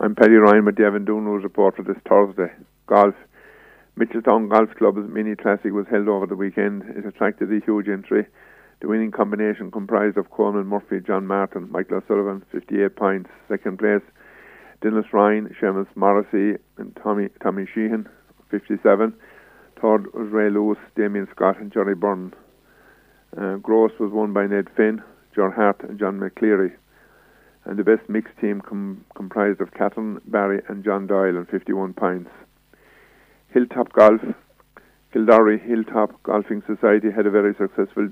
I'm Paddy Ryan with the Avondhu News Report for this Thursday. Golf. Mitchelstown Golf Club's mini classic was held over the weekend. It attracted a huge entry. The winning combination comprised of Coleman Murphy, John Martin, Michael O'Sullivan, 58 points. Second place, Dennis Ryan, Seamus Morrissey, and Tommy Tommy Sheehan, 57. Third was Ray Lewis, Damien Scott, and Jerry Byrne. Uh, Gross was won by Ned Finn, John Hart, and John McCleary. And the best mixed team com- comprised of Catherine Barry and John Doyle on 51 points. Hilltop Golf, Kildare Hilltop Golfing Society had a very successful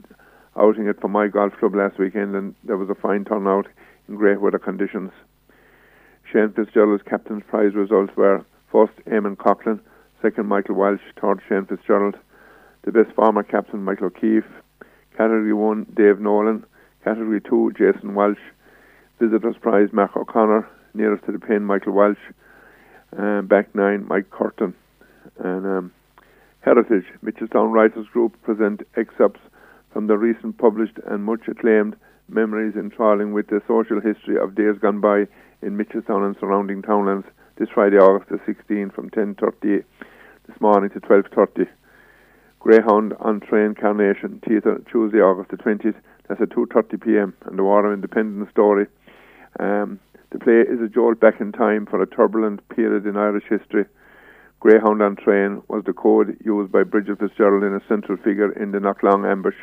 outing at my Golf Club last weekend, and there was a fine turnout in great weather conditions. Shane Fitzgerald's captain's prize results were first Eamon Coughlin, second Michael Walsh, third Shane Fitzgerald, the best former captain Michael O'Keefe, category one Dave Nolan, category two Jason Walsh, visitors prize Mark O'Connor, nearest to the pin Michael Walsh, uh, back nine Mike Curtin, and um, Heritage Mitchelstown Writers Group present excerpts from the recent published and much acclaimed Memories enthralling with the social history of days gone by in Mitchelstown and surrounding townlands this Friday, August the 16th from 10.30 this morning to 12.30. Greyhound on Train Carnation Theatre, Tuesday, August the 20th. That's at 2.30pm. And the Water Independent story. Um, the play is a jolt back in time for a turbulent period in Irish history. Greyhound on Train was the code used by Bridget Fitzgerald in a central figure in the Knocklong ambush.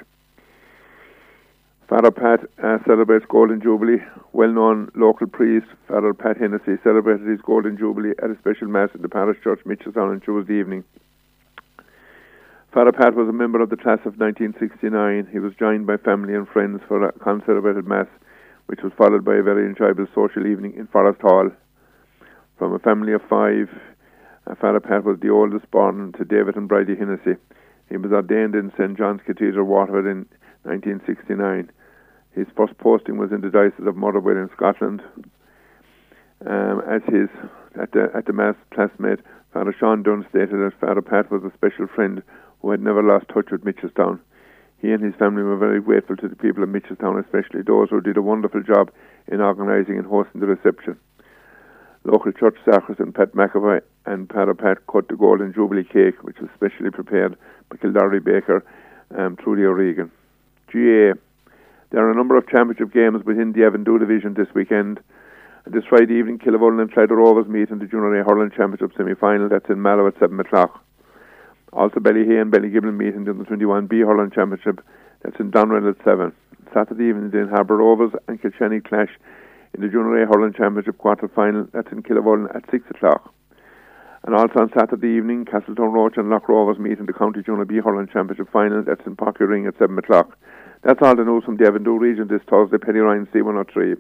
Father Pat uh, celebrates Golden Jubilee. Well known local priest, Father Pat Hennessy, celebrated his Golden Jubilee at a special Mass at the Parish Church, Mitchelstown, on Tuesday evening. Father Pat was a member of the class of 1969. He was joined by family and friends for a concelebrated Mass, which was followed by a very enjoyable social evening in Forest Hall. From a family of five, uh, Father Pat was the oldest born to David and Bridie Hennessy. He was ordained in St. John's Cathedral, Waterford in 1969. His first posting was in the Diocese of Motherwell in Scotland. Um, as his at the at the mass classmate, Father Sean Dunn stated that Father Pat was a special friend who had never lost touch with Mitchelstown. He and his family were very grateful to the people of Mitchelstown, especially those who did a wonderful job in organising and hosting the reception. Local church sacristan Pat McAvoy and Father Pat cut the Golden Jubilee cake, which was specially prepared by Kildare baker um, Trudy O'Regan. GA. There are a number of championship games within the Avondhu division this weekend. And this Friday evening, Killavullen and Clyda Rovers meet in the Junior A Hurling Championship semi final. That's in Mallow at 7 o'clock. Also, Ballyhea and Ballygiblin meet in the 21B Hurling Championship. That's in Doneraile at 7. Saturday evening, the Harbour Rovers and Kilkenny clash in the Junior A Hurling Championship quarter final. That's in Killavullen at 6 o'clock. And also on Saturday evening, Castletownroche and Loch Rovers meet in the County Junior B Hurling Championship final. That's in Pocket Ring at 7 o'clock. That's all the news from the Avondhu region this Thursday. Penny Ryan, C103.